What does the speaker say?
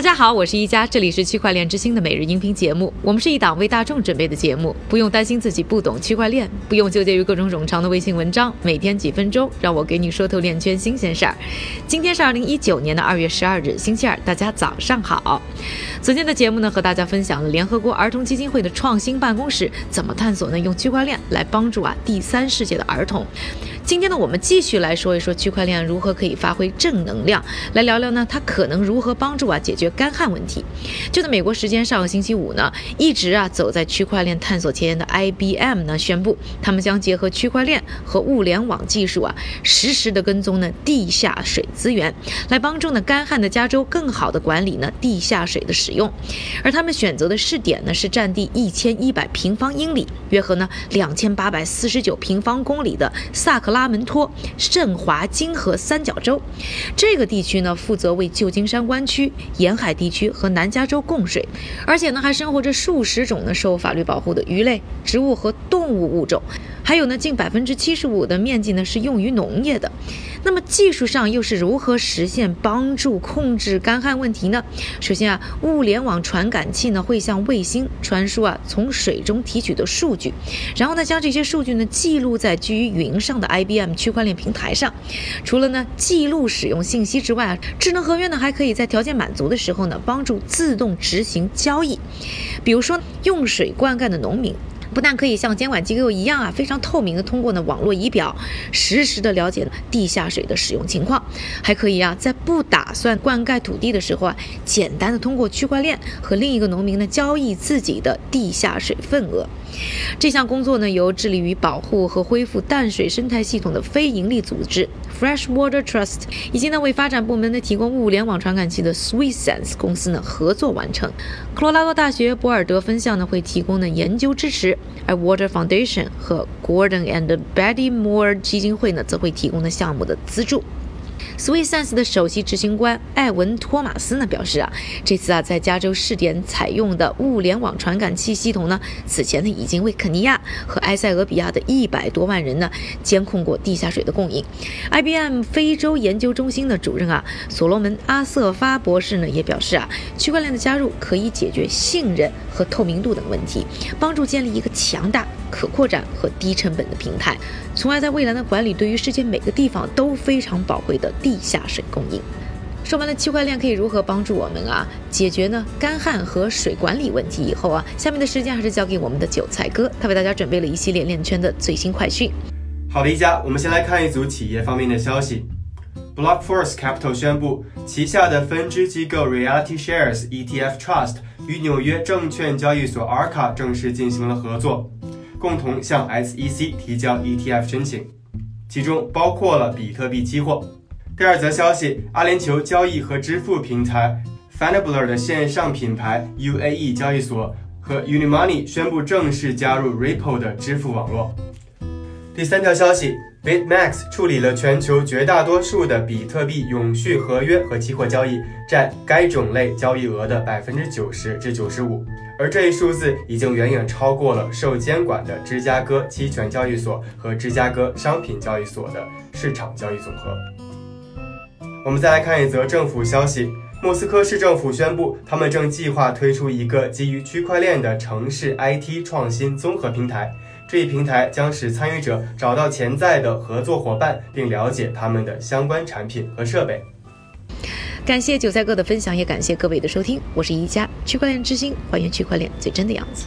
大家好，我是一加，这里是区块链之星的每日音频节目。我们是一档为大众准备的节目，不用担心自己不懂区块链，不用纠结于各种冗长的微信文章。每天几分钟，让我给你说透链圈新鲜事儿。今天是二零一九年的二月十二日，星期二，大家早上好。昨天的节目呢，和大家分享了联合国儿童基金会的创新办公室怎么探索呢，用区块链来帮助啊第三世界的儿童。今天呢，我们继续来说一说区块链如何可以发挥正能量，来聊聊呢，它可能如何帮助啊解决干旱问题。就在美国时间上个星期五呢，一直啊走在区块链探索前沿的 IBM 呢宣布，他们将结合区块链和物联网技术啊，实时的跟踪呢地下水资源，来帮助呢干旱的加州更好的管理呢地下水的使用。而他们选择的试点呢是占地一千一百平方英里，约合呢两千八百四十九平方公里的萨克拉。阿门托、圣华金河三角洲。这个地区呢，负责为旧金山湾区沿海地区和南加州供水，而且呢，还生活着数十种呢受法律保护的鱼类、植物和物物种。还有呢，近百分之七十五的面积呢是用于农业的。那么技术上又是如何实现帮助控制干旱问题呢？首先啊，物联网传感器呢会向卫星传输啊从水中提取的数据，然后呢将这些数据呢记录在居于云上的 IBM 区块链平台上。除了呢记录使用信息之外啊，智能合约呢还可以在条件满足的时候呢帮助自动执行交易。比如说用水灌溉的农民。不但可以像监管机构一样啊，非常透明的通过呢网络仪表，实时的了解地下水的使用情况，还可以啊在不打算灌溉土地的时候啊，简单的通过区块链和另一个农民呢交易自己的地下水份额。这项工作呢，由致力于保护和恢复淡水生态系统的非营利组织 Freshwater Trust 以及呢为发展部门呢提供物联网传感器的 SweetSense 公司呢合作完成。科罗拉多大学博尔德分校呢会提供呢研究支持，而 Water Foundation 和 Gordon and Betty Moore 基金会呢则会提供的项目的资助。SweetSense 的首席执行官艾文·托马斯呢表示啊，这次啊在加州试点采用的物联网传感器系统呢，此前呢已经为肯尼亚和埃塞俄比亚的一百多万人呢监控过地下水的供应。IBM 非洲研究中心的主任啊，所罗门·阿瑟发博士呢也表示啊，区块链的加入可以解决信任和透明度等问题，帮助建立一个强大。可扩展和低成本的平台，从而在未来的管理对于世界每个地方都非常宝贵的地下水供应。说完了区块链可以如何帮助我们啊解决呢干旱和水管理问题以后啊，下面的时间还是交给我们的韭菜哥，他为大家准备了一系列链圈的最新快讯。好的，一家，我们先来看一组企业方面的消息。Blockforce Capital 宣布，旗下的分支机构 Reality Shares ETF Trust 与纽约证券交易所 Arca 正式进行了合作。共同向 SEC 提交 ETF 申请，其中包括了比特币期货。第二则消息，阿联酋交易和支付平台 Fanabler 的线上品牌 UAE 交易所和 Unimoney 宣布正式加入 Ripple 的支付网络。第三条消息，BitMax 处理了全球绝大多数的比特币永续合约和期货交易，占该种类交易额的百分之九十至九十五。而这一数字已经远远超过了受监管的芝加哥期权交易所和芝加哥商品交易所的市场交易总和。我们再来看一则政府消息：莫斯科市政府宣布，他们正计划推出一个基于区块链的城市 IT 创新综合平台。这一平台将使参与者找到潜在的合作伙伴，并了解他们的相关产品和设备。感谢韭菜哥的分享，也感谢各位的收听。我是宜家区块链之星，还原区块链最真的样子。